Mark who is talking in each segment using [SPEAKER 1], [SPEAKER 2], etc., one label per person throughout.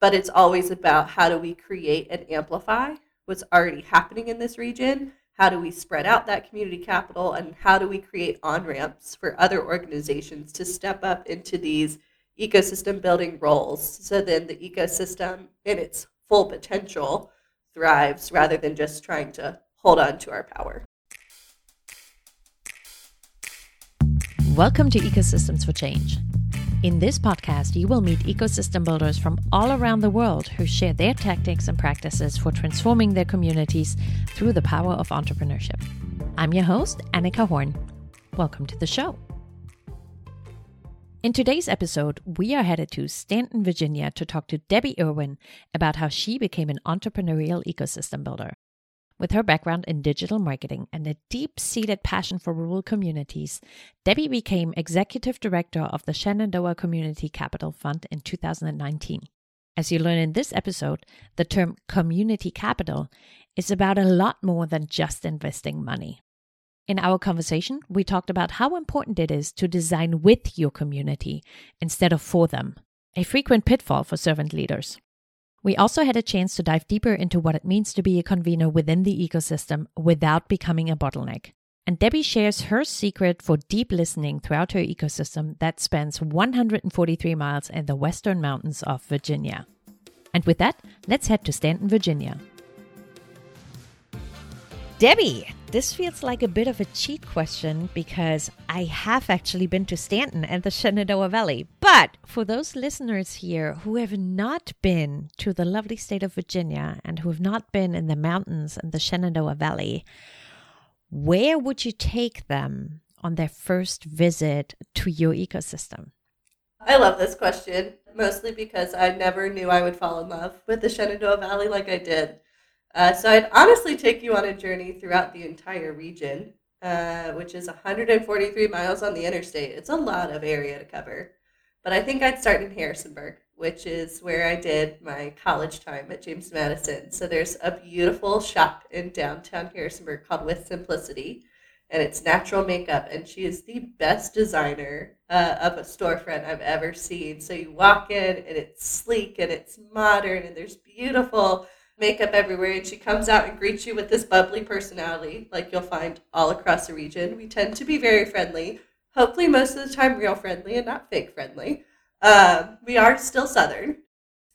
[SPEAKER 1] but it's always about how do we create and amplify what's already happening in this region how do we spread out that community capital and how do we create on ramps for other organizations to step up into these ecosystem building roles so then the ecosystem in its full potential thrives rather than just trying to hold on to our power.
[SPEAKER 2] Welcome to Ecosystems for Change. In this podcast, you will meet ecosystem builders from all around the world who share their tactics and practices for transforming their communities through the power of entrepreneurship. I'm your host, Anika Horn. Welcome to the show. In today's episode, we are headed to Staunton, Virginia to talk to Debbie Irwin about how she became an entrepreneurial ecosystem builder. With her background in digital marketing and a deep seated passion for rural communities, Debbie became executive director of the Shenandoah Community Capital Fund in 2019. As you learn in this episode, the term community capital is about a lot more than just investing money. In our conversation, we talked about how important it is to design with your community instead of for them, a frequent pitfall for servant leaders. We also had a chance to dive deeper into what it means to be a convener within the ecosystem without becoming a bottleneck. And Debbie shares her secret for deep listening throughout her ecosystem that spans 143 miles in the western mountains of Virginia. And with that, let's head to Staunton, Virginia. Debbie, this feels like a bit of a cheat question because I have actually been to Staunton and the Shenandoah Valley. But for those listeners here who have not been to the lovely state of Virginia and who have not been in the mountains and the Shenandoah Valley, where would you take them on their first visit to your ecosystem?
[SPEAKER 1] I love this question, mostly because I never knew I would fall in love with the Shenandoah Valley like I did. Uh, so I'd honestly take you on a journey throughout the entire region, uh, which is 143 miles on the interstate. It's a lot of area to cover. But I think I'd start in Harrisonburg, which is where I did my college time at James Madison. So there's a beautiful shop in downtown Harrisonburg called With Simplicity, and it's natural makeup. And she is the best designer uh, of a storefront I've ever seen. So you walk in, and it's sleek and it's modern, and there's beautiful makeup everywhere and she comes out and greets you with this bubbly personality like you'll find all across the region. We tend to be very friendly. Hopefully most of the time real friendly and not fake friendly. Um, we are still southern.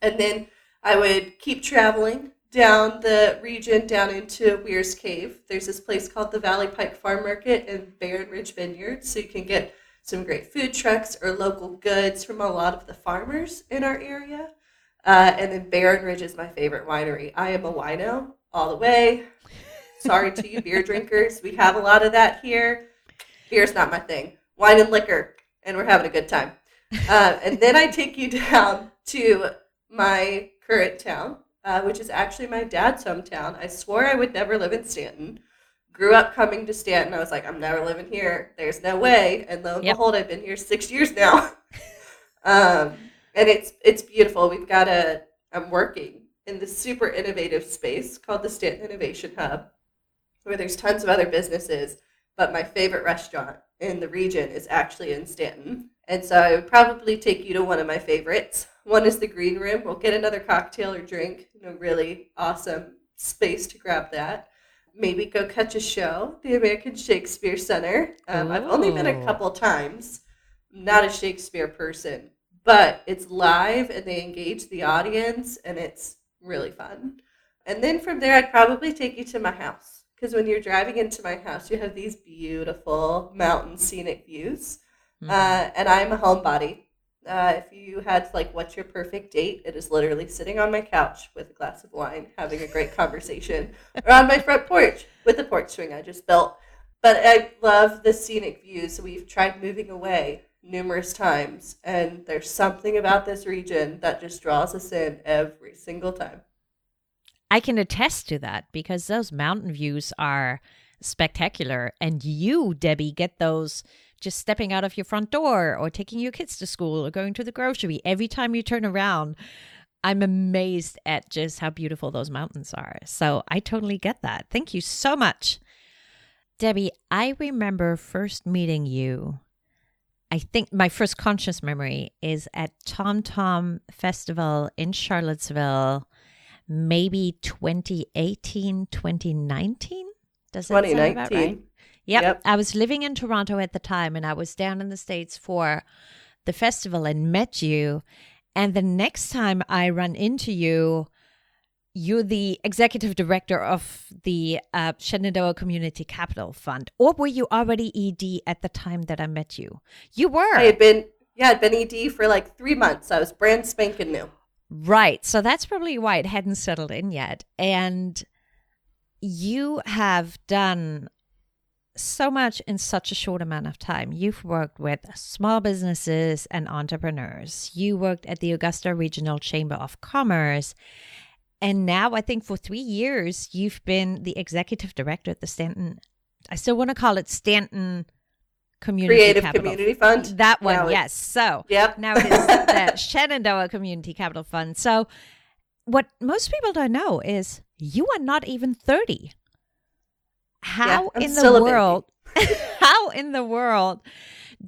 [SPEAKER 1] And then i would keep traveling down the region down into Weyers Cave. There's this place called the valley pike farm market and barren ridge vineyard. So you can get some great food trucks or local goods from a lot of the farmers in our area uh, and then Barren Ridge is my favorite winery. I am a wino all the way. Sorry to you beer drinkers. We have a lot of that here. Beer's not my thing. Wine and liquor, and we're having a good time. Uh, and then I take you down to my current town, uh, which is actually my dad's hometown. I swore I would never live in Staunton. Grew up coming to Staunton. I was like, I'm never living here. There's no way. And lo and yep. behold, I've been here six years now. um, and it's it's beautiful. We've got a I'm working in this super innovative space called the Staunton Innovation Hub, where there's tons of other businesses, but my favorite restaurant in the region is actually in Staunton. And so I would probably take you to one of my favorites. One is the Green Room. We'll get another cocktail or drink, you know, really awesome space to grab that. Maybe go catch a show, the American Shakespeare Center. Um, I've only been a couple times. I'm not a Shakespeare person, but it's live and they engage the audience and it's really fun. And then from there, I'd probably take you to my house because when you're driving into my house, you have these beautiful mountain scenic views. Mm-hmm. Uh, and I'm a homebody. Uh, if you had like, what's your perfect date? It is literally sitting on my couch with a glass of wine, having a great conversation, or on my front porch with the porch swing I just built. But I love the scenic views. So we've tried moving away numerous times, and there's something about this region that just draws us in every single time.
[SPEAKER 2] I can attest to that because those mountain views are spectacular, and you, Debbie, get those just stepping out of your front door or taking your kids to school or going to the grocery. Every time you turn around, I'm amazed at just how beautiful those mountains are. So I totally get that. Thank you so much. Debbie, I remember first meeting you I think my first conscious memory is at Tom Tom Festival in Charlottesville, maybe 2018, 2019. Does that sound about right? Yep.
[SPEAKER 1] Yep.
[SPEAKER 2] I was living in Toronto at the time and I was down in the States for the festival and met you. And the next time I run into you, you're the executive director of the uh, Shenandoah Community Capital Fund. Or were you already ED at the time that I met you? You were.
[SPEAKER 1] I had been yeah, I'd been ED for like three months. I was brand spanking new.
[SPEAKER 2] Right. So that's probably why it hadn't settled in yet. And you have done so much in such a short amount of time. You've worked with small businesses and entrepreneurs. You worked at the Augusta Regional Chamber of Commerce. And now I think for three years, you've been the executive director at the Staunton, I still want to call it Staunton Community
[SPEAKER 1] Creative
[SPEAKER 2] Capital.
[SPEAKER 1] Community Fund.
[SPEAKER 2] That one,
[SPEAKER 1] Now
[SPEAKER 2] yes. So
[SPEAKER 1] Yep.
[SPEAKER 2] now it is the Shenandoah Community Capital Fund. So, what most people don't know is you are not even 30. How
[SPEAKER 1] I'm
[SPEAKER 2] in the world, how in the world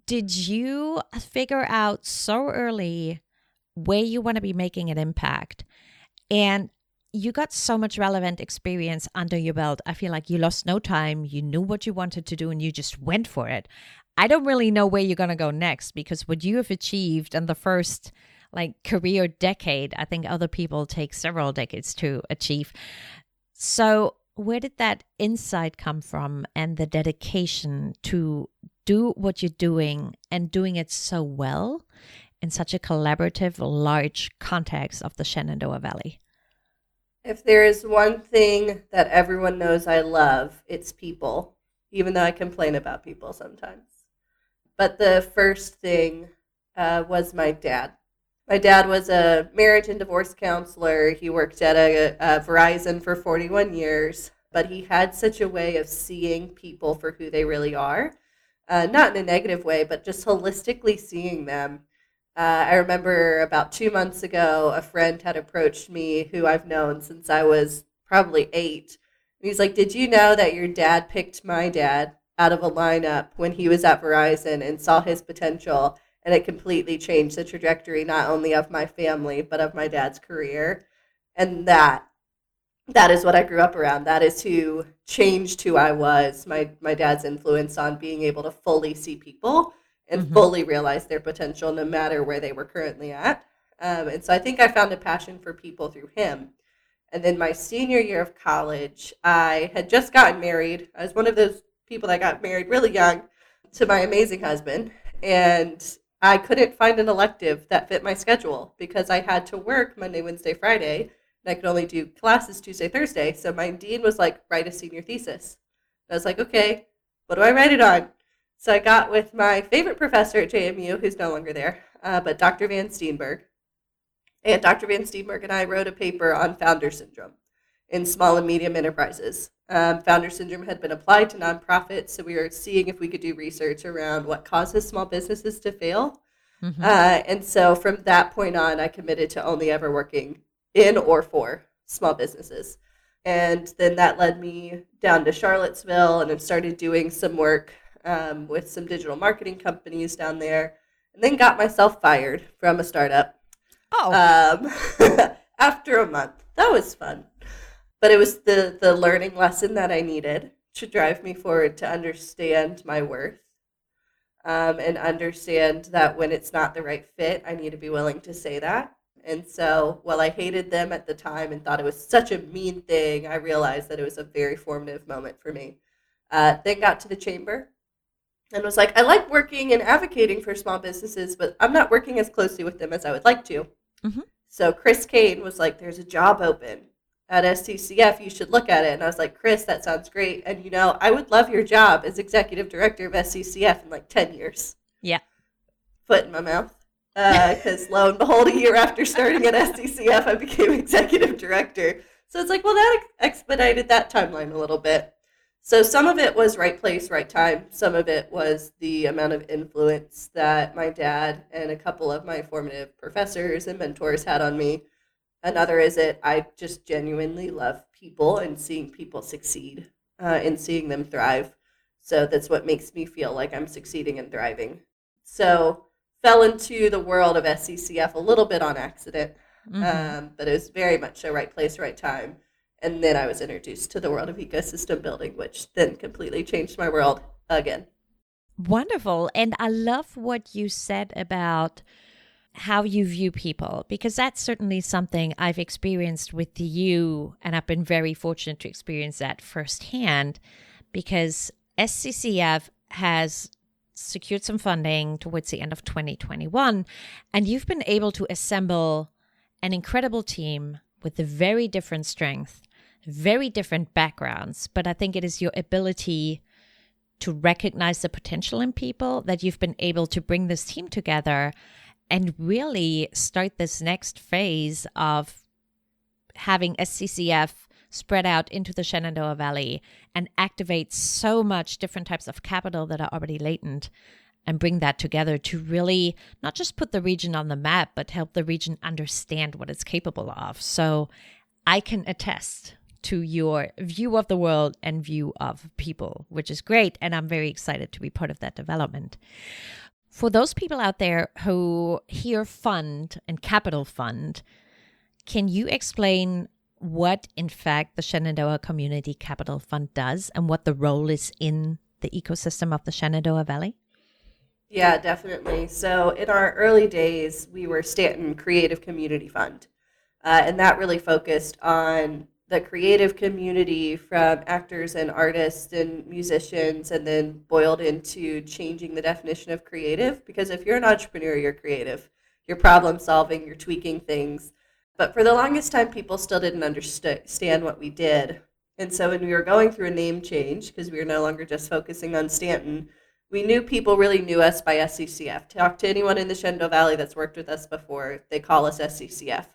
[SPEAKER 2] did you figure out so early where you want to be making an impact? And you got so much relevant experience under your belt. I feel like you lost no time. You knew what you wanted to do and you just went for it. I don't really know where you're going to go next because what you have achieved in the first like career decade, I think other people take several decades to achieve. So, where did that insight come from and the dedication to do what you're doing and doing it so well in such a collaborative, large context of the Shenandoah Valley?
[SPEAKER 1] If there is one thing that everyone knows I love, it's people, even though I complain about people sometimes. But the first thing uh, was my dad. My dad was a marriage and divorce counselor. He worked at a, a Verizon for 41 years, but he had such a way of seeing people for who they really are. Uh, not in a negative way, but just holistically seeing them. Uh, I remember about two months ago, a friend had approached me who I've known since I was probably eight. And he's like, Did you know that your dad picked my dad out of a lineup when he was at Verizon and saw his potential? And it completely changed the trajectory, not only of my family, but of my dad's career. And that. That is what I grew up around. That is who changed who I was. My my dad's influence on being able to fully see people and
[SPEAKER 2] Mhm.
[SPEAKER 1] fully realize their potential no matter where they were currently at. Um, and so I think I found a passion for people through him. And then my senior year of college, I had just gotten married. I was one of those people that got married really young to my amazing husband. And I couldn't find an elective that fit my schedule because I had to work Monday, Wednesday, Friday. And I could only do classes Tuesday, Thursday. So my dean was like, write a senior thesis. And I was like, okay, what do I write it on? So I got with my favorite professor at JMU, who's no longer there, uh, but Dr. Van Steenberg. And Dr. Van Steenberg and I wrote a paper on founder syndrome in small and medium enterprises. Um, founder syndrome had been applied to nonprofits, so we were seeing if we could do research around what causes small businesses to fail.
[SPEAKER 2] Mhm.
[SPEAKER 1] Uh, and so from that point on, I committed to only ever working in or for small businesses. And then that led me down to Charlottesville and I started doing some work um, with some digital marketing companies down there. And then got myself fired from a startup
[SPEAKER 2] oh,
[SPEAKER 1] um, after a month. That was fun. But it was the, the learning lesson that I needed to drive me forward to understand my worth um, and understand that when it's not the right fit, I need to be willing to say that. And so while I hated them at the time and thought it was such a mean thing, I realized that it was a very formative moment for me. Uh, then got to the chamber and was like, I like working and advocating for small businesses, but I'm not working as closely with them as I would like to.
[SPEAKER 2] Mhm.
[SPEAKER 1] So Chris Kane was like, There's a job open at SCCF. You should look at it. And I was like, Chris, that sounds great. And you know, I would love your job as executive director of SCCF in like 10 years.
[SPEAKER 2] Yeah.
[SPEAKER 1] Foot in my mouth. Because lo and behold, a year after starting at SCCF, I became executive director. So it's like, well, that ex- expedited that timeline a little bit. So some of it was right place, right time. Some of it was the amount of influence that my dad and a couple of my formative professors and mentors had on me. Another is it I just genuinely love people and seeing people succeed uh, and seeing them thrive. So that's what makes me feel like I'm succeeding and thriving. So fell into the world of SCCF a little bit on accident,
[SPEAKER 2] Mhm.
[SPEAKER 1] um, but it was very much so right place, right time. And then I was introduced to the world of ecosystem building, which then completely changed my world again.
[SPEAKER 2] Wonderful. And I love what you said about how you view people, because that's certainly something I've experienced with you. And I've been very fortunate to experience that firsthand because SCCF has secured some funding towards the end of 2021. And you've been able to assemble an incredible team with a very different strength, very different backgrounds. But I think it is your ability to recognize the potential in people that you've been able to bring this team together and really start this next phase of having SCCF spread out into the Shenandoah Valley and activate so much different types of capital that are already latent and bring that together to really not just put the region on the map, but help the region understand what it's capable of. So I can attest to your view of the world and view of people, which is great. And I'm very excited to be part of that development. For those people out there who hear fund and capital fund, can you explain what, in fact, the Shenandoah Community Capital Fund does and what the role is in the ecosystem of the Shenandoah Valley?
[SPEAKER 1] Yeah, definitely. So in our early days, we were Staunton Creative Community Fund, uh, and that really focused on the creative community from actors and artists and musicians, and then boiled into changing the definition of creative. Because if you're an entrepreneur, you're creative. You're problem solving. You're tweaking things. But for the longest time, people still didn't understand what we did. And so when we were going through a name change, because we were no longer just focusing on Staunton, we knew people really knew us by SCCF. Talk to anyone in the Shenandoah Valley that's worked with us before, they call us SCCF.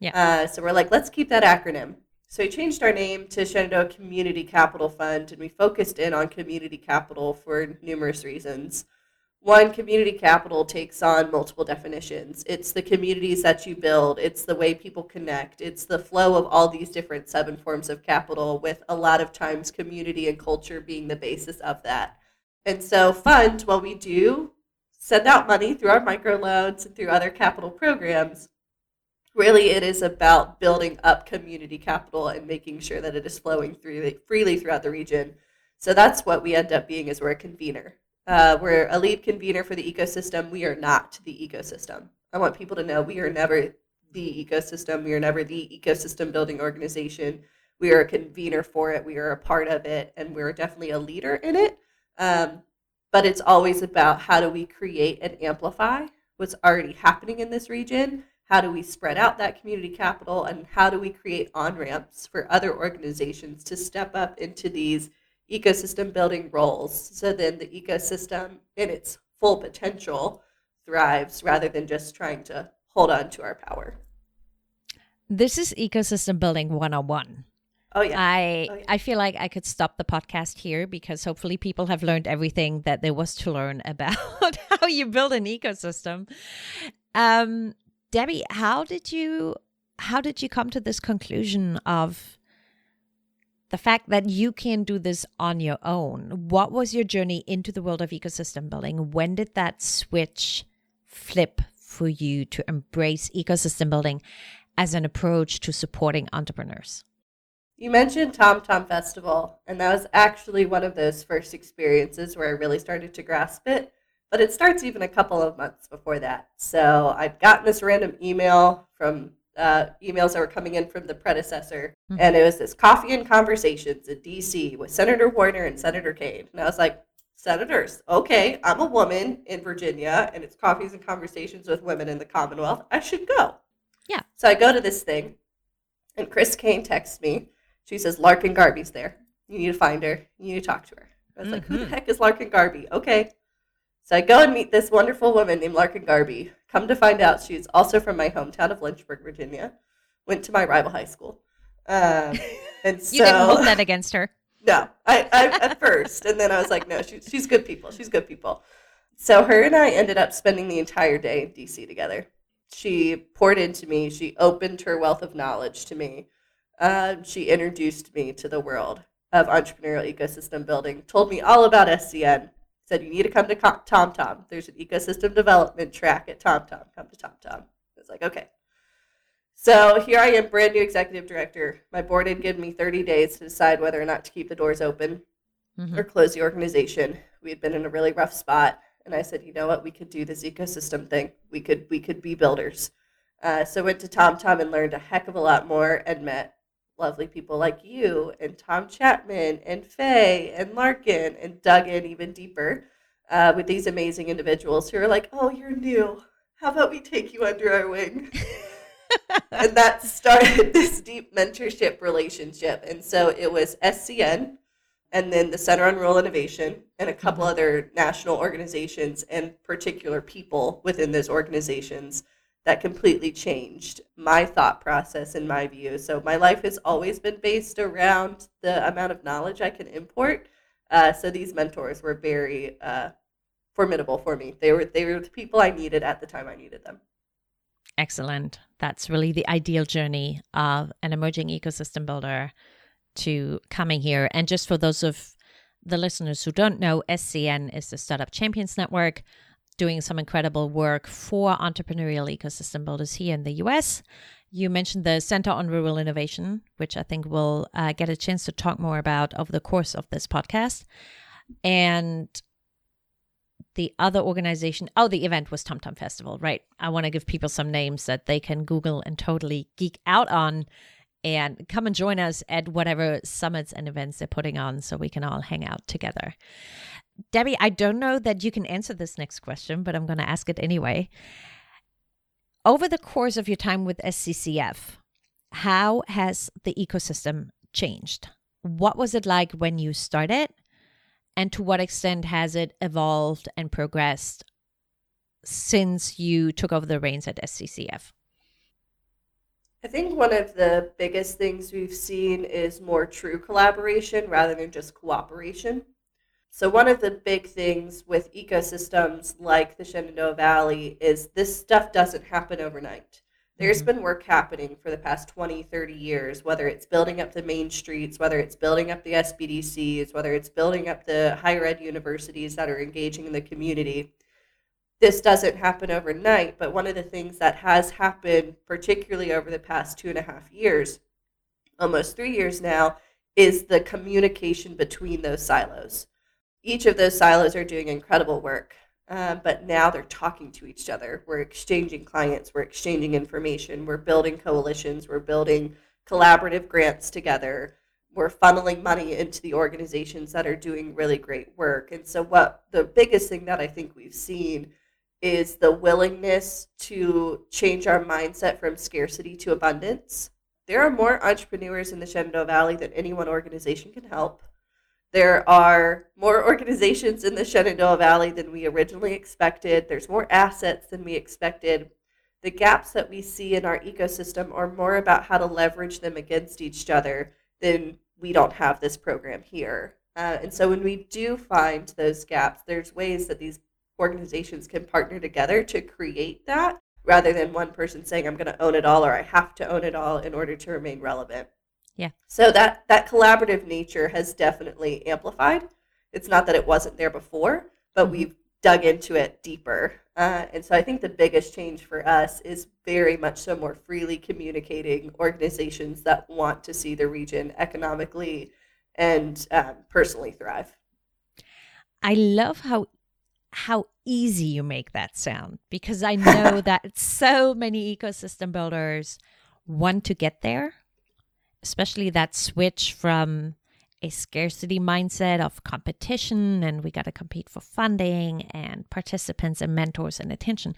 [SPEAKER 2] Yeah.
[SPEAKER 1] Uh, so we're like, let's keep that acronym. So we changed our name to Shenandoah Community Capital Fund, and we focused in on community capital for numerous reasons. One, community capital takes on multiple definitions. It's the communities that you build, it's the way people connect, it's the flow of all these different seven forms of capital, with a lot of times community and culture being the basis of that. And so, fund, while we do send out money through our microloans and through other capital programs, really it is about building up community capital and making sure that it is flowing through freely throughout the region. So that's what we end up being is we're a convener. Uh, we're a lead convener for the ecosystem. We are not the ecosystem. I want people to know we are never the ecosystem. We are never the ecosystem building organization. We are a convener for it. We are a part of it, and we're definitely a leader in it. Um, but it's always about how do we create and amplify what's already happening in this region? How do we spread out that community capital? And how do we create on ramps for other organizations to step up into these ecosystem building roles so then the ecosystem in its full potential thrives rather than just trying to hold on to our power?
[SPEAKER 2] This is ecosystem building 101.
[SPEAKER 1] Oh yeah.
[SPEAKER 2] I
[SPEAKER 1] Oh, yeah.
[SPEAKER 2] I feel like I could stop the podcast here because hopefully people have learned everything that there was to learn about how you build an ecosystem. Um, Debbie, how did you how did you come to this conclusion of the fact that you can do this on your own? What was your journey into the world of ecosystem building? When did that switch flip for you to embrace ecosystem building as an approach to supporting entrepreneurs?
[SPEAKER 1] You mentioned Tom Tom Festival, and that was actually one of those first experiences where I really started to grasp it. But it starts even a couple of months before that. So I've gotten this random email from uh, emails that were coming in from the predecessor,
[SPEAKER 2] Mhm.
[SPEAKER 1] and it was this coffee and conversations in D.C. with Senator Warner and Senator Kaine, and I was like, senators, okay, I'm a woman in Virginia, and it's coffees and conversations with women in the Commonwealth. I should go.
[SPEAKER 2] Yeah.
[SPEAKER 1] So I go to this thing, and Chris Kane texts me. She says, Larkin Garbee's there. You need to find her. You need to talk to her. I was like, who the
[SPEAKER 2] Mhm.
[SPEAKER 1] heck is Larkin Garbee? Okay. So I go and meet this wonderful woman named Larkin Garbee. Come to find out, she's also from my hometown of Lynchburg, Virginia. Went to my rival high school. Um, and so,
[SPEAKER 2] You didn't hold that against her.
[SPEAKER 1] no, I, I at first, and then I was like, no, she, she's good people. She's good people. So her and I ended up spending the entire day in DC together. She poured into me. She opened her wealth of knowledge to me. Um, she introduced me to the world of entrepreneurial ecosystem building. Told me all about SCN. Said, You need to come to TomTom. There's an ecosystem development track at TomTom. Come to TomTom. I was like, Okay. So here I am, brand new executive director. My board had given me 30 days to decide whether or not to keep the doors open mm-hmm. or close the organization. We had been in a really rough spot. And I said, you know what, we could do this ecosystem thing. We could we could be builders. Uh, so went to TomTom and learned a heck of a lot more and met lovely people like you and Tom Chapman and Faye and Larkin and dug in even deeper uh, with these amazing individuals who are like, oh, you're new. How about we take you under our wing? and that started this deep mentorship relationship. And so it was SCN and then the Center on Rural Innovation and a couple mm-hmm. other national organizations and particular people within those organizations that completely changed my thought process and my view. So my life has always been based around the amount of knowledge I can import. Uh, so these mentors were very uh, formidable for me. They were they were the people I needed at the time I needed them.
[SPEAKER 2] Excellent. That's really the ideal journey of an emerging ecosystem builder to coming here. And just for those of the listeners who don't know, SCN is the Startup Champions Network, doing some incredible work for entrepreneurial ecosystem builders here in the US. You mentioned the Center on Rural Innovation, which I think we'll uh, get a chance to talk more about over the course of this podcast. And the other organization, oh, the event was TomTom Festival, right? I want to give people some names that they can Google and totally geek out on and come and join us at whatever summits and events they're putting on so we can all hang out together. Debbie, I don't know that you can answer this next question, but I'm going to ask it anyway. Over the course of your time with SCCF, how has the ecosystem changed? What was it like when you started? And to what extent has it evolved and progressed since you took over the reins at SCCF?
[SPEAKER 1] I think one of the biggest things we've seen is more true collaboration rather than just cooperation. So, one of the big things with ecosystems like the Shenandoah Valley is this stuff doesn't happen overnight. There's mm-hmm. been work happening for the past 20, 30 years, whether it's building up the main streets, whether it's building up the SBDCs, whether it's building up the higher ed universities that are engaging in the community this doesn't happen overnight, but one of the things that has happened, particularly over the past two and a half years, almost three years now, is the communication between those silos. Each of those silos are doing incredible work, uh, but now they're talking to each other. We're exchanging clients, we're exchanging information, we're building coalitions, we're building collaborative grants together. We're funneling money into the organizations that are doing really great work. And so, what the biggest thing that I think we've seen is the willingness to change our mindset from scarcity to abundance. There are more entrepreneurs in the Shenandoah Valley than any one organization can help. There are more organizations in the Shenandoah Valley than we originally expected. There's more assets than we expected. The gaps that we see in our ecosystem are more about how to leverage them against each other than we don't have this program here. Uh, and so when we do find those gaps, there's ways that these organizations can partner together to create that rather than one person saying i'm going to own it all or i have to own it all in order to remain relevant.
[SPEAKER 2] Yeah.
[SPEAKER 1] So that that collaborative nature has definitely amplified. It's not that it wasn't there before but mm-hmm. we've dug into it deeper. Uh, and so i think the biggest change for us is very much so more freely communicating organizations that want to see the region economically and um, personally thrive.
[SPEAKER 2] I love how how easy you make that sound because I know that so many ecosystem builders want to get there, especially that switch from a scarcity mindset of competition and we got to compete for funding and participants and mentors and attention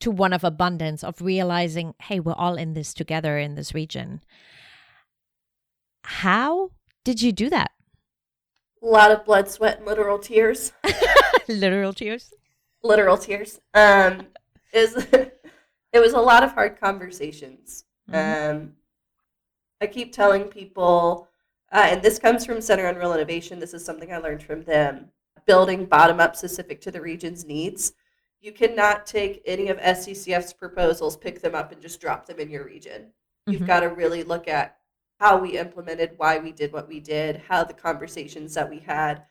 [SPEAKER 2] to one of abundance of realizing, hey, we're all in this together in this region. How did you do that?
[SPEAKER 1] A lot of blood, sweat, and literal tears.
[SPEAKER 2] literal tears.
[SPEAKER 1] Literal tears. Um, is it was a lot of hard conversations. Mm-hmm. Um, I keep telling people, uh, and this comes from Center on Rural Innovation. This is something I learned from them. Building bottom up, specific to the region's needs. You cannot take any of SCCF's proposals, pick them up, and just drop them in your region. Mm-hmm. You've got to really look at how we implemented, why we did what we did, how the conversations that we had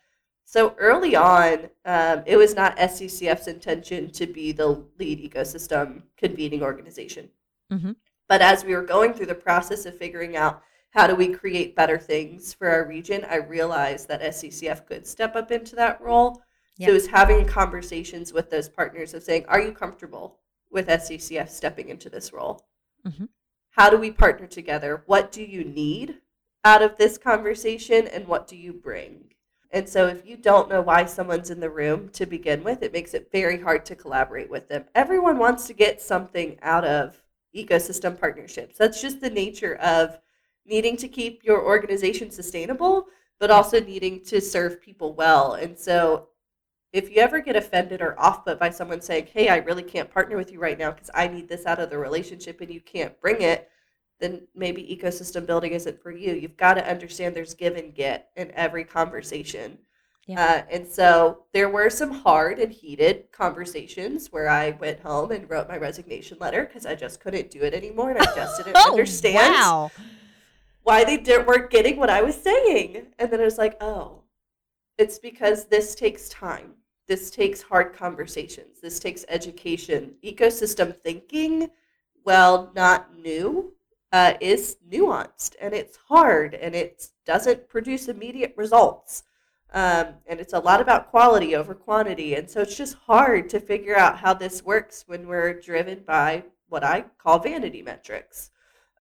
[SPEAKER 1] So early on, um, it was not SCCF's intention to be the lead ecosystem convening organization.
[SPEAKER 2] Mhm.
[SPEAKER 1] But as we were going through the process of figuring out how do we create better things for our region, I realized that SCCF could step up into that role.
[SPEAKER 2] Yep.
[SPEAKER 1] So it was having conversations with those partners of saying, are you comfortable with SCCF stepping into this role?
[SPEAKER 2] Mhm.
[SPEAKER 1] How do we partner together? What do you need out of this conversation and what do you bring? And so if you don't know why someone's in the room to begin with, it makes it very hard to collaborate with them. Everyone wants to get something out of ecosystem partnerships. That's just the nature of needing to keep your organization sustainable, but also needing to serve people well. And so if you ever get offended or off put by someone saying, Hey, I really can't partner with you right now because I need this out of the relationship and you can't bring it, then maybe ecosystem building isn't for you. You've got to understand there's give and get in every conversation.
[SPEAKER 2] Yeah.
[SPEAKER 1] Uh, and so there were some hard and heated conversations where I went home and wrote my resignation letter because I just couldn't do it anymore and I just didn't understand
[SPEAKER 2] Oh, Wow.
[SPEAKER 1] why they didn't, weren't getting what I was saying. And then I was like, oh, it's because this takes time. This takes hard conversations. This takes education. Ecosystem thinking, well, not new, uh, is nuanced and it's hard and it doesn't produce immediate results. Um, and it's a lot about quality over quantity. And so it's just hard to figure out how this works when we're driven by what I call vanity metrics.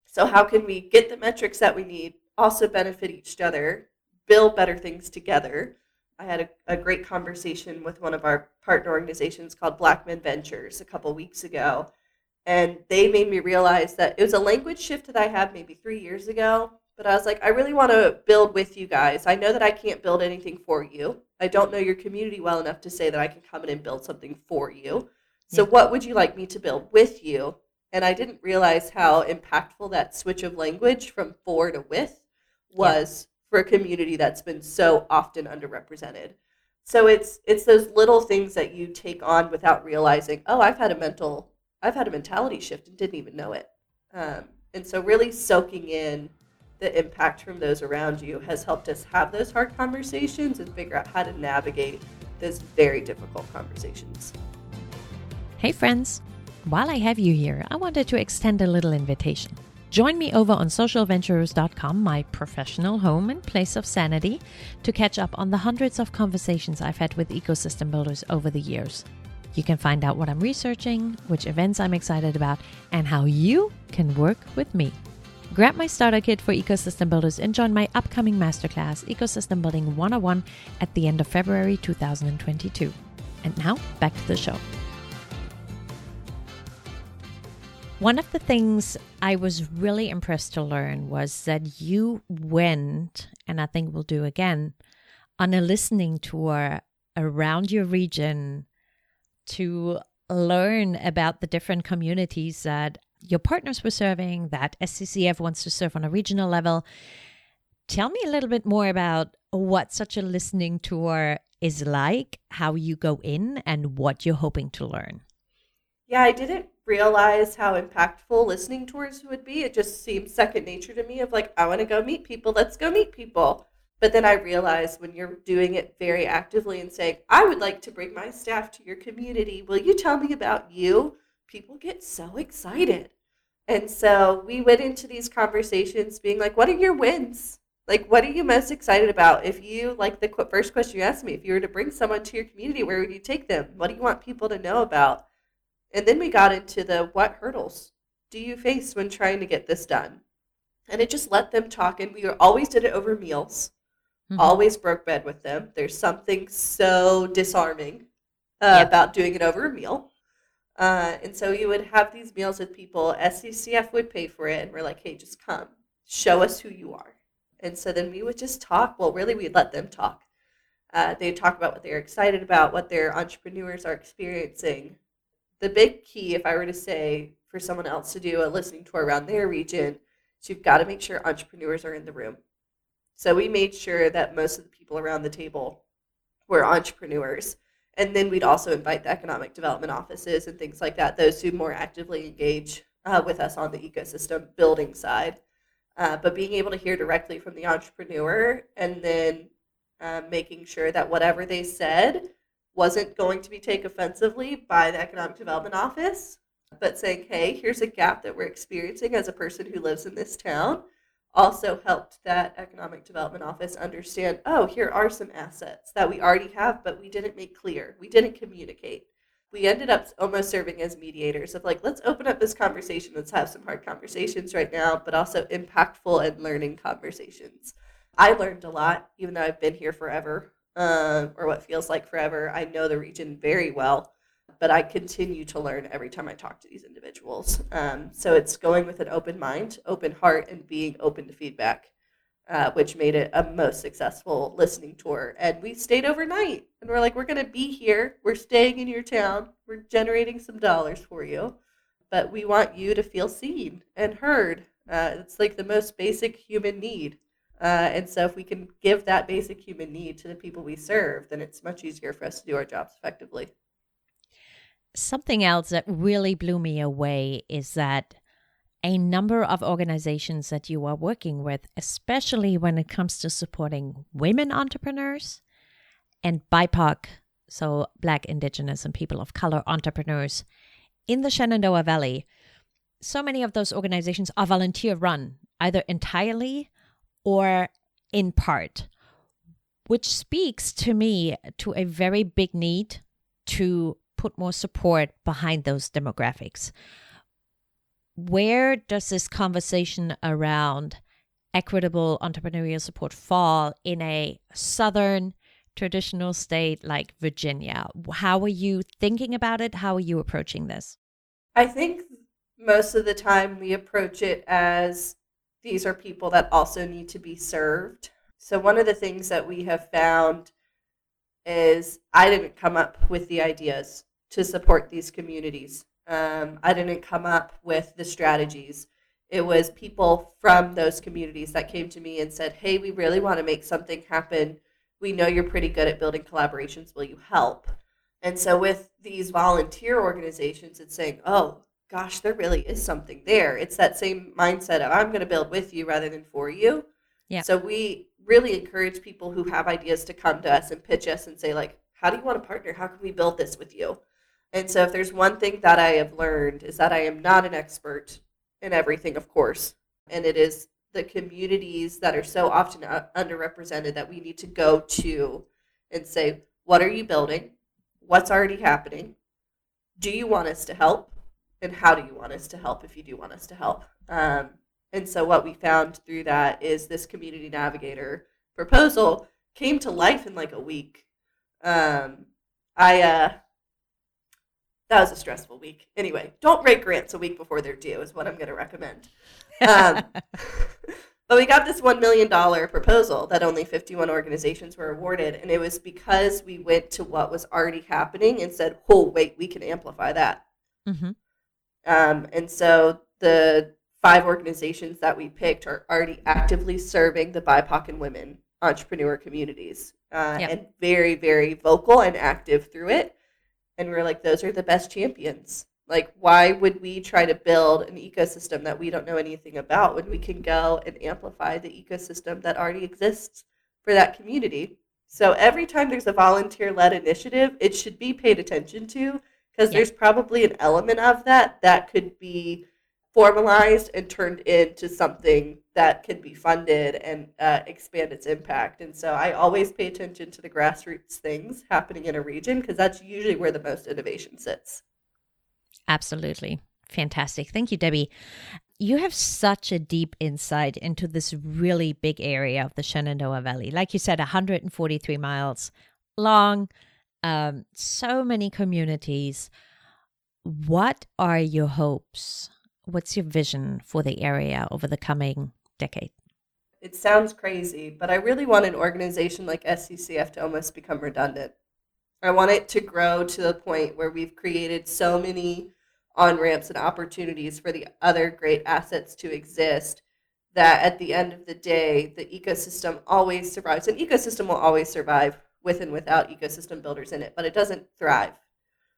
[SPEAKER 1] So, how can we get the metrics that we need, also benefit each other, build better things together? I had a, a great conversation with one of our partner organizations called Blackman Ventures a couple weeks ago. And they made me realize that it was a language shift that I had maybe three years ago. But I was like, I really want to build with you guys. I know that I can't build anything for you. I don't know your community well enough to say that I can come in and build something for you. So,
[SPEAKER 2] Yeah.
[SPEAKER 1] what would you like me to build with you? And I didn't realize how impactful that switch of language from for to with was for a community that's been so often underrepresented. So it's it's those little things that you take on without realizing, oh, I've had a mental, I've had a mentality shift and didn't even know it. Um, and so really soaking in the impact from those around you has helped us have those hard conversations and figure out how to navigate those very difficult conversations.
[SPEAKER 2] Hey, friends. While I have you here, I wanted to extend a little invitation. Join me over on socialventurers.com, my professional home and place of sanity, to catch up on the hundreds of conversations I've had with ecosystem builders over the years. You can find out what I'm researching, which events I'm excited about, and how you can work with me. Grab my starter kit for ecosystem builders and join my upcoming masterclass, Ecosystem Building 101, at the end of February 2022. And now, back to the show. One of the things I was really impressed to learn was that you went, and I think we'll do again, on a listening tour around your region to learn about the different communities that your partners were serving, that SCCF wants to serve on a regional level. Tell me a little bit more about what such a listening tour is like, how you go in, and what you're hoping to learn.
[SPEAKER 1] Yeah, I didn't realize how impactful listening tours would be. It just seemed second nature to me of like, I want to go meet people, let's go meet people. But then I realized when you're doing it very actively and saying, I would like to bring my staff to your community, will you tell me about you? People get so excited. And so we went into these conversations being like, what are your wins? Like, what are you most excited about? If you, like the qu- first question you asked me, if you were to bring someone to your community, where would you take them? What do you want people to know about? And then we got into the what hurdles do you face when trying to get this done? And it just let them talk. And we always did it over meals,
[SPEAKER 2] Mhm.
[SPEAKER 1] always broke bread with them. There's something so disarming uh, about doing it over a meal. Uh, and so you would have these meals with people. SCCF would pay for it. And we're like, hey, just come, show us who you are. And so then we would just talk. Well, really, we'd let them talk. Uh, they'd talk about what they're excited about, what their entrepreneurs are experiencing, the big key, if I were to say for someone else to do a listening tour around their region, is you've got to make sure entrepreneurs are in the room. So we made sure that most of the people around the table were entrepreneurs. And then we'd also invite the economic development offices and things like that, those who more actively engage uh, with us on the ecosystem building side. Uh, but being able to hear directly from the entrepreneur and then um, making sure that whatever they said wasn't going to be taken offensively by the Economic Development Office, but saying, hey, here's a gap that we're experiencing as a person who lives in this town also helped that economic development office understand oh here are some assets that we already have but we didn't make clear. We didn't communicate. We ended up almost serving as mediators of like let's open up this conversation. Let's have some hard conversations right now but also impactful and learning conversations. I learned a lot even though i've been here forever uh, or what feels like forever i know the region very well but I continue to learn every time I talk to these individuals. Um, so it's going with an open mind, open heart, and being open to feedback, uh, which made it a most successful listening tour. And we stayed overnight, and we're like, we're going to be here. We're staying in your town. We're generating some dollars for you, but we want you to feel seen and heard. Uh, it's like the most basic human need. Uh, and so, if we can give that basic human need to the people we serve, then it's much easier for us to do our jobs effectively.
[SPEAKER 2] Something else that really blew me away is that a number of organizations that you are working with, especially when it comes to supporting women entrepreneurs and BIPOC, so Black, Indigenous, and people of color entrepreneurs in the Shenandoah Valley, so many of those organizations are volunteer run, either entirely or in part, which speaks to me to a very big need to put more support behind those demographics. Where does this conversation around equitable entrepreneurial support fall in a southern traditional state like Virginia? How are you thinking about it? How are you approaching this?
[SPEAKER 1] I think most of the time we approach it as these are people that also need to be served. So, one of the things that we have found is I didn't come up with the ideas to support these communities. Um, I didn't come up with the strategies. It was people from those communities that came to me and said, Hey, we really want to make something happen. We know you're pretty good at building collaborations. Will you help? And so, with these volunteer organizations, it's saying, Oh, gosh, there really is something there. It's that same mindset of I'm going to build with you rather than for you. Yeah. So, we really encourage people who have ideas to come to us and pitch us and say, like, how do you want to partner? How can we build this with you? And so, if there's one thing that I have learned, is that I am not an expert in everything, of course. And it is the communities that are so often uh, underrepresented that we need to go to and say, what are you building? What's already happening? Do you want us to help? And how do you want us to help if you do want us to help? Um, and so, what we found through that is this community navigator proposal came to life in like a week. Um, I, uh, that was a stressful week. Anyway, don't write grants a week before they're due, is what I'm going to recommend. Um, but we got this $1 million proposal that only 51 organizations were awarded. And it was because we went to what was already happening and said, oh, wait, we can amplify that. Mm-hmm. Um, and so the five organizations that we picked are already actively serving the BIPOC and women entrepreneur communities uh, and very, very vocal and active through it. And we are like those are the best champions. Like why would we try to build an ecosystem that we don't know anything about when we can go and amplify the ecosystem that already exists for that community? So every time there's a volunteer led initiative it should be paid attention to because yeah. there's probably an element of that that could be formalized and turned into something that can be funded and uh, expand its impact. And so I always pay attention to the grassroots things happening in a region because that's usually where the most innovation sits.
[SPEAKER 2] Absolutely. Fantastic. Thank you, Debbie. You have such a deep insight into this really big area of the Shenandoah Valley. Like you said, 143 miles long, um, so many communities. What are your hopes? What's your vision for the area over the coming decade.
[SPEAKER 1] It sounds crazy, but I really want an organization like SCCF to almost become redundant. I want it to grow to the point where we've created so many on ramps and opportunities for the other great assets to exist that at the end of the day, the ecosystem always survives. An ecosystem will always survive with and without ecosystem builders in it, but it doesn't thrive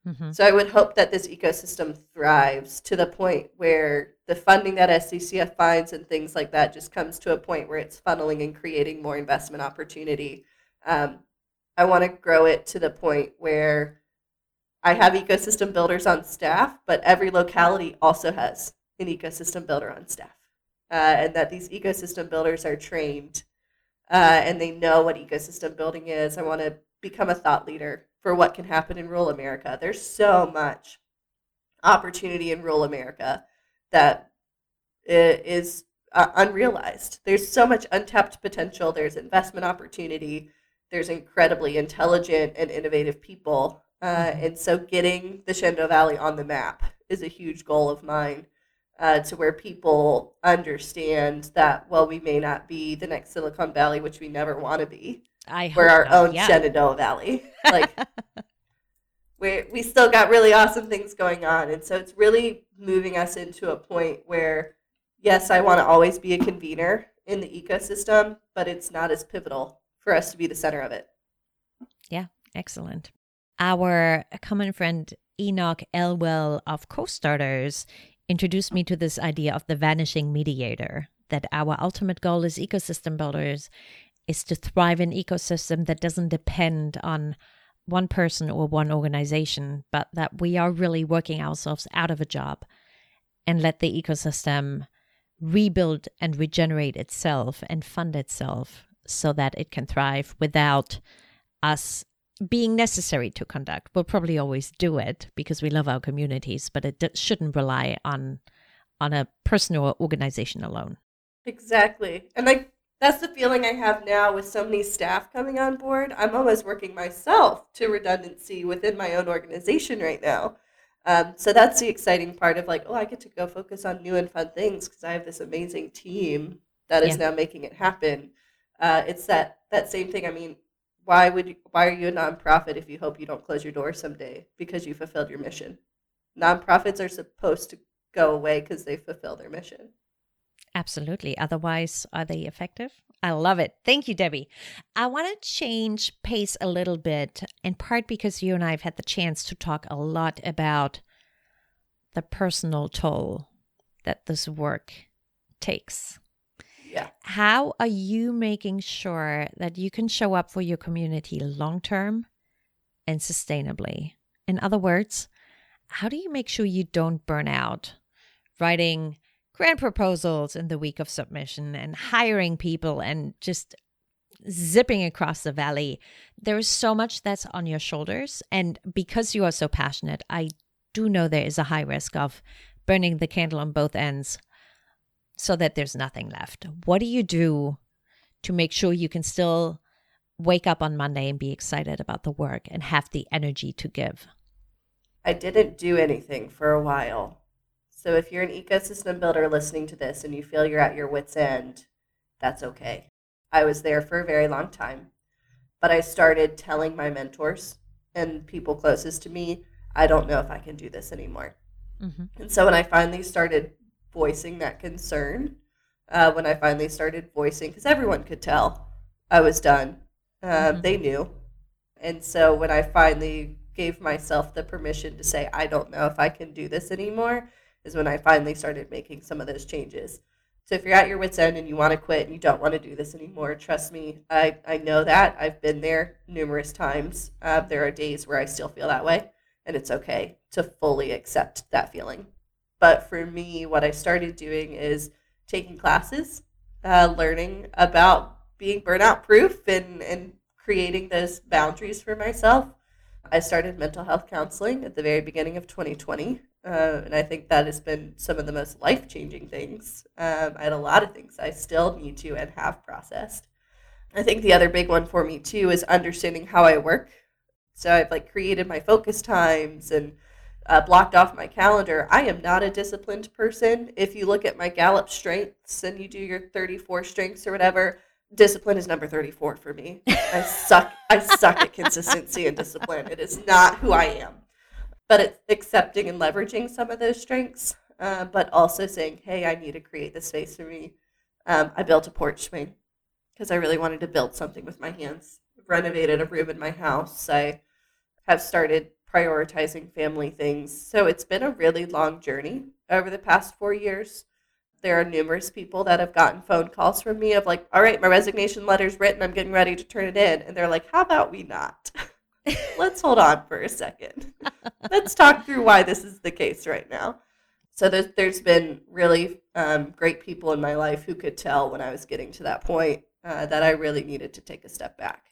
[SPEAKER 1] Mm-hmm. So I would hope that this ecosystem thrives to the point where the funding that SCCF finds and things like that just comes to a point where it's funneling and creating more investment opportunity Um, I want to grow it to the point where I have ecosystem builders on staff, but every locality also has an ecosystem builder on staff. Uh, and that these ecosystem builders are trained uh, and they know what ecosystem building is. I want to become a thought leader for what can happen in rural America. There's so much opportunity in rural America that is uh, unrealized. There's so much untapped potential. There's investment opportunity. There's incredibly intelligent and innovative people. Uh, mm-hmm. and so getting the Shenandoah Valley on the map is a huge goal of mine uh, to where people understand that, well, we may not be the next Silicon Valley, which we never want to be.
[SPEAKER 2] I
[SPEAKER 1] we're our
[SPEAKER 2] not.
[SPEAKER 1] own
[SPEAKER 2] yeah.
[SPEAKER 1] Shenandoah Valley. Like we we still got really awesome things going on, and so it's really moving us into a point where, yes, I want to always be a convener in the ecosystem, but it's not as pivotal for us to be the center of it.
[SPEAKER 2] Yeah, excellent. Our common friend Enoch Elwell of Co-Starters introduced me to this idea of the vanishing mediator. That our ultimate goal as ecosystem builders is to thrive in ecosystem that doesn't depend on one person or one organization, but that we are really working ourselves out of a job and let the ecosystem rebuild and regenerate itself and fund itself so that it can thrive without us being necessary to conduct. We'll probably always do it because we love our communities, but it shouldn't rely on on a person or organization alone.
[SPEAKER 1] Exactly. And like that's the feeling I have now with so many staff coming on board. I'm almost working myself to redundancy within my own organization right now. Um, so that's the exciting part of like, oh, I get to go focus on new and fun things because I have this amazing team that is yeah. now making it happen. Uh, it's that that same thing. I mean, why would you, why are you a nonprofit if you hope you don't close your doors someday because you fulfilled your mission? Nonprofits are supposed to go away because they fulfill their mission.
[SPEAKER 2] Absolutely. Otherwise, are they effective? I love it. Thank you, Debbie. I want to change pace a little bit, in part because you and I have had the chance to talk a lot about the personal toll that this work takes.
[SPEAKER 1] Yeah.
[SPEAKER 2] How are you making sure that you can show up for your community long term and sustainably? In other words, how do you make sure you don't burn out writing grant proposals in the week of submission and hiring people and just zipping across the valley. There is so much that's on your shoulders. And because you are so passionate, I do know there is a high risk of burning the candle on both ends so that there's nothing left. What do you do to make sure you can still wake up on Monday and be excited about the work and have the energy to give?
[SPEAKER 1] I didn't do anything for a while. So if you're an ecosystem builder listening to this and you feel you're at your wits' end, that's okay. I was there for a very long time, but I started telling my mentors and people closest to me, I don't know if I can do this anymore. Mm-hmm. And so when I finally started voicing that concern, uh, when I finally started voicing, because everyone could tell I was done, uh, mm-hmm. they knew. And so when I finally gave myself the permission to say, I don't know if I can do this anymore, is when I finally started making some of those changes. So if you're at your wits end and you want to quit and you don't want to do this anymore, trust me, I, I know that. I've been there numerous times. Uh, there are days where I still feel that way, and it's okay to fully accept that feeling. But for me, what I started doing is taking classes, uh, learning about being burnout proof and, and creating those boundaries for myself. I started mental health counseling at the very beginning of 2020. Uh, and I think that has been some of the most life changing things. Um, I had a lot of things I still need to and have processed. I think the other big one for me too is understanding how I work. So I've like created my focus times and uh, blocked off my calendar. I am not a disciplined person. If you look at my Gallup strengths and you do your 34 strengths or whatever, discipline is number 34 for me. I suck. I suck at consistency and discipline. It is not who I am but it's accepting and leveraging some of those strengths, uh, but also saying, hey, I need to create the space for me. Um, I built a porch swing because I really wanted to build something with my hands. Renovated a room in my house. I have started prioritizing family things. So it's been a really long journey over the past four years. there are numerous people that have gotten phone calls from me of like, all right, my resignation letter's written. I'm getting ready to turn it in. And they're like, how about we not? Let's hold on for a second. Let's talk through why this is the case right now. So there's, there's been really um, great people in my life who could tell when I was getting to that point uh, that I really needed to take a step back.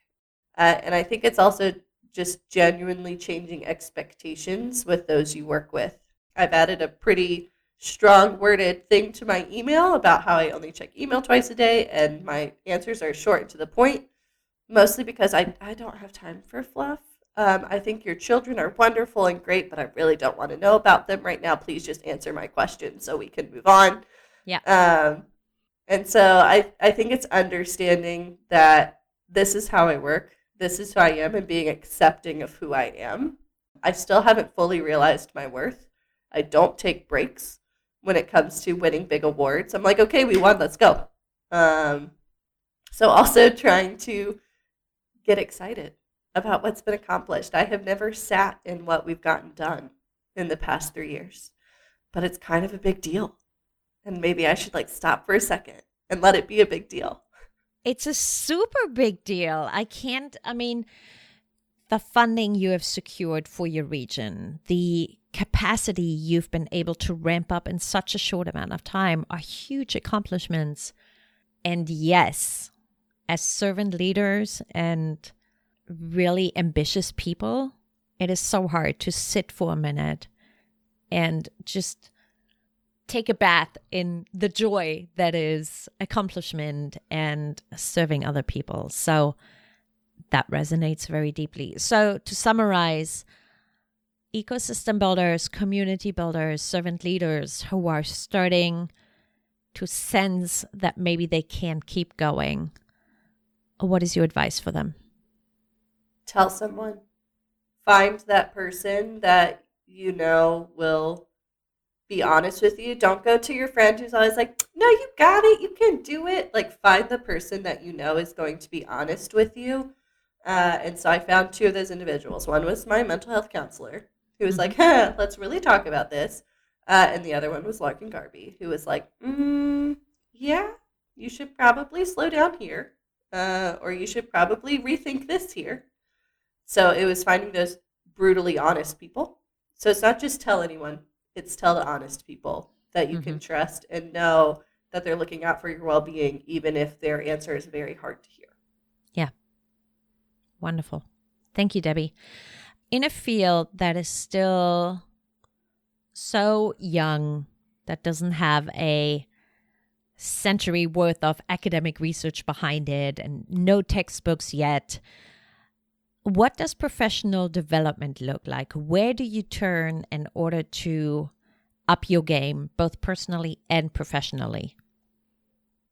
[SPEAKER 1] Uh, and I think it's also just genuinely changing expectations with those you work with. I've added a pretty strong worded thing to my email about how I only check email twice a day and my answers are short and to the point, mostly because I, I don't have time for fluff. Um, I think your children are wonderful and great, but I really don't want to know about them right now. Please just answer my questions so we can move on.
[SPEAKER 2] Yeah.
[SPEAKER 1] Um, and so I, I think it's understanding that this is how I work, this is who I am, and being accepting of who I am. I still haven't fully realized my worth. I don't take breaks when it comes to winning big awards. I'm like, okay, we won, let's go. Um, so also trying to get excited about what's been accomplished. I have never sat in what we've gotten done in the past three years, but it's kind of a big deal. And maybe I should like stop for a second and let it be a big deal.
[SPEAKER 2] It's a super big deal. I can't, I mean, the funding you have secured for your region, the capacity you've been able to ramp up in such a short amount of time are huge accomplishments. And yes, as servant leaders and really ambitious people, it is so hard to sit for a minute and just take a bath in the joy that is accomplishment and serving other people. So that resonates very deeply. So to summarize, ecosystem builders, community builders, servant leaders who are starting to sense that maybe they can't keep going, what is your advice for them?
[SPEAKER 1] Tell someone. Find that person that you know will be honest with you. Don't go to your friend who's always like, no, you got it. You can do it. Like, find the person that you know is going to be honest with you. Uh, and so I found two of those individuals. One was my mental health counselor, who was like, huh, let's really talk about this. Uh, and the other one was Larkin Garbee, who was like, mm, yeah, you should probably slow down here, uh, or you should probably rethink this here. So it was finding those brutally honest people. So it's not just tell anyone, it's tell the honest people that you mm-hmm. can trust and know that they're looking out for your well being, even if their answer is very hard to hear.
[SPEAKER 2] Yeah. Wonderful. Thank you, Debbie in a field that is still so young, that doesn't have a century worth of academic research behind it and no textbooks yet. What does professional development look like? Where do you turn in order to up your game, both personally and professionally?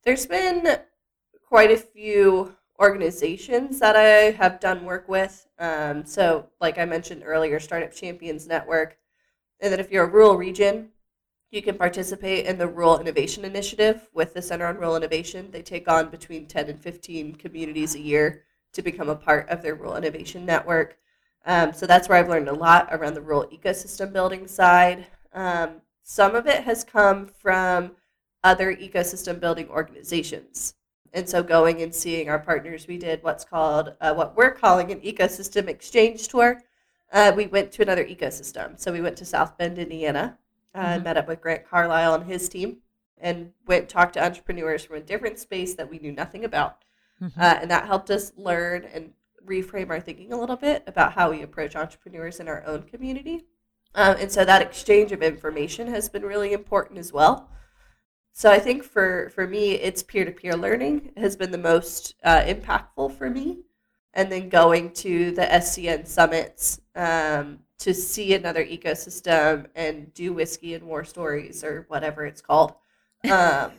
[SPEAKER 1] There's been quite a few organizations that I have done work with. Um, so, like I mentioned earlier, Startup Champions Network. And then if you're a rural region, you can participate in the Rural Innovation Initiative with the Center on Rural Innovation. They take on between 10 and 15 communities a year to become a part of their Rural Innovation Network. Um, so that's where I've learned a lot around the rural ecosystem building side. Um, some of it has come from other ecosystem building organizations. And so going and seeing our partners, we did what's called uh, what we're calling an ecosystem exchange tour. Uh, we went to another ecosystem. So we went to South Bend, Indiana, uh, mm-hmm. met up with Grant Carlisle and his team, and went talk to entrepreneurs from a different space that we knew nothing about. Mm-hmm. Uh, and that helped us learn and reframe our thinking a little bit about how we approach entrepreneurs in our own community. Um, and so that exchange of information has been really important as well. So I think for for me, it's peer to peer learning has been the most uh, impactful for me, and then going to the SCN summits um, to see another ecosystem and do whiskey and war stories or whatever it's called. Um,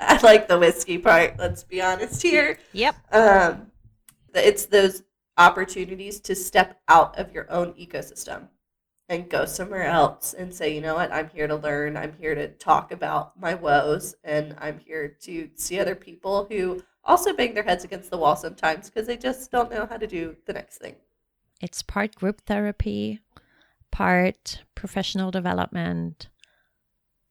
[SPEAKER 1] I like the whiskey part. Let's be honest here.
[SPEAKER 2] Yep.
[SPEAKER 1] Um, it's those opportunities to step out of your own ecosystem and go somewhere else and say, you know what, I'm here to learn. I'm here to talk about my woes, and I'm here to see other people who also bang their heads against the wall sometimes because they just don't know how to do the next thing.
[SPEAKER 2] It's part group therapy, part professional development,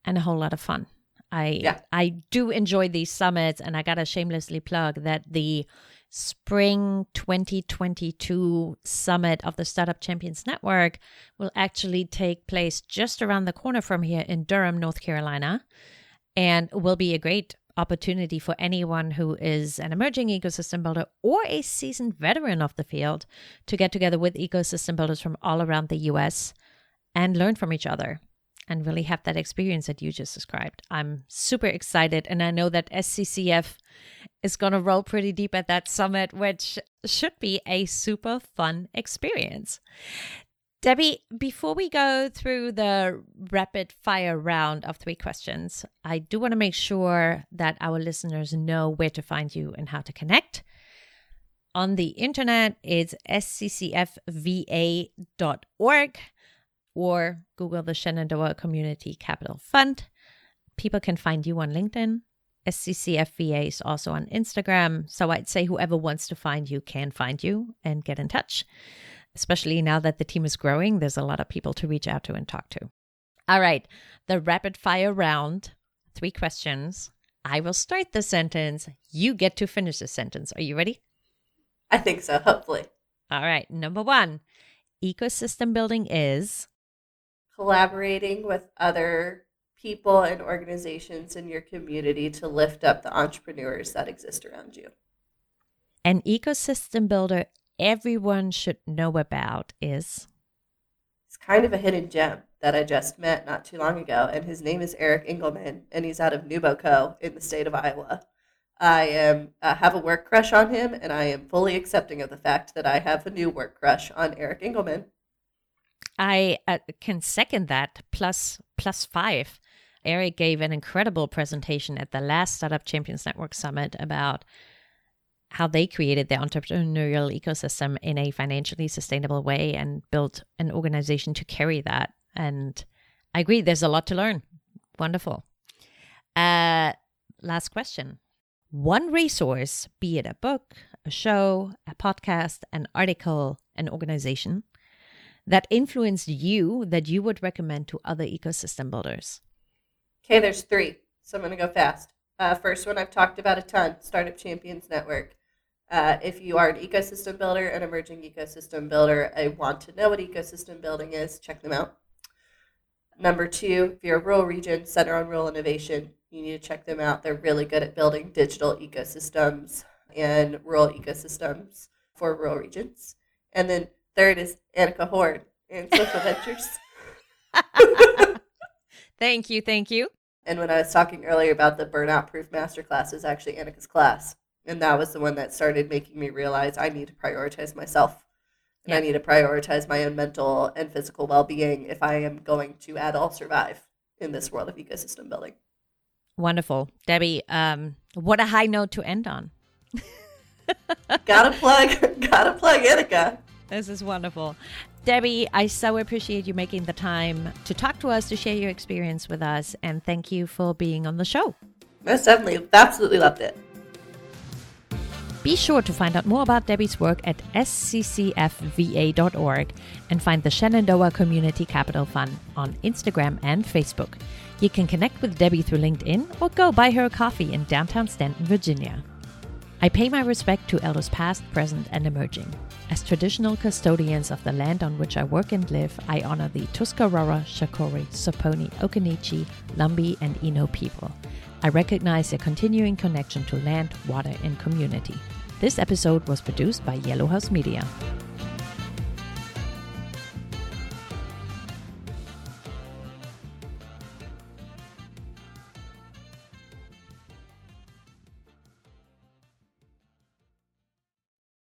[SPEAKER 2] and a whole lot of fun. I
[SPEAKER 1] Yeah.
[SPEAKER 2] I do enjoy these summits, and I gotta shamelessly plug that the spring 2022 summit of the Startup Champions Network will actually take place just around the corner from here in Durham, North Carolina, and will be a great opportunity for anyone who is an emerging ecosystem builder or a seasoned veteran of the field to get together with ecosystem builders from all around the US and learn from each other and really have that experience that you just described. I'm super excited. And I know that SCCF is going to roll pretty deep at that summit, which should be a super fun experience. Debbie, before we go through the rapid fire round of three questions, I do want to make sure that our listeners know where to find you and how to connect. On the internet, it's sccfva.org or Google the Shenandoah Community Capital Fund. People can find you on LinkedIn. SCCFVA is also on Instagram. So I'd say whoever wants to find you can find you and get in touch. Especially now that the team is growing, there's a lot of people to reach out to and talk to. All right, the rapid fire round three questions. I will start the sentence. You get to finish the sentence. Are you ready?
[SPEAKER 1] I think so, hopefully.
[SPEAKER 2] All right, number one ecosystem building is
[SPEAKER 1] Collaborating with other people and organizations in your community to lift up the entrepreneurs that exist around you.
[SPEAKER 2] an ecosystem builder everyone should know about is
[SPEAKER 1] It's kind of a hidden gem that I just met not too long ago, and his name is Eric Engelmann, and he's out of NewBoCo in the state of Iowa. I am uh, have a work crush on him, and I am fully accepting of the fact that I have a new work crush on Eric Engelmann.
[SPEAKER 2] I uh, can second that plus plus five. Eric gave an incredible presentation at the last Startup Champions Network Summit about how they created their entrepreneurial ecosystem in a financially sustainable way and built an organization to carry that. And I agree, there's a lot to learn. Wonderful. Uh, last question. One resource, be it a book, a show, a podcast, an article, an organization, that influenced you that you would recommend to other ecosystem builders?
[SPEAKER 1] Okay, there's three, so I'm going to go fast. Uh, first one I've talked about a ton Startup Champions Network. Uh, if you are an ecosystem builder, an emerging ecosystem builder, I want to know what ecosystem building is, check them out. Number two, if you're a rural region, Center on Rural Innovation, you need to check them out. They're really good at building digital ecosystems and rural ecosystems for rural regions. And then third is Anika Horn and Social Venturers.
[SPEAKER 2] Thank you, thank you.
[SPEAKER 1] And when I was talking earlier about the burnout proof masterclass, was actually Anika's class. And that was the one that started making me realize I need to prioritize myself. And I need to prioritize my own mental and physical well being if I am going to at all survive in this world of ecosystem building.
[SPEAKER 2] Wonderful. Debbie, um, what a high note to end on.
[SPEAKER 1] gotta plug, gotta plug Annika.
[SPEAKER 2] This is wonderful. Debbie, I so appreciate you making the time to talk to us, to share your experience with us, and thank you for being on the show.
[SPEAKER 1] Most definitely, absolutely loved it.
[SPEAKER 2] Be sure to find out more about Debbie's work at sccfva.org and find the Shenandoah Community Capital Fund on Instagram and Facebook. You can connect with Debbie through LinkedIn or go buy her a coffee in downtown Staunton, Virginia. I pay my respect to elders past, present, and emerging. As traditional custodians of the land on which I work and live, I honor the Tuscarora, Shakori, Saponi, Occaneechi, Lumbee, and Eno people. I recognize their continuing connection to land, water, and community. This episode was produced by Yellow House Media.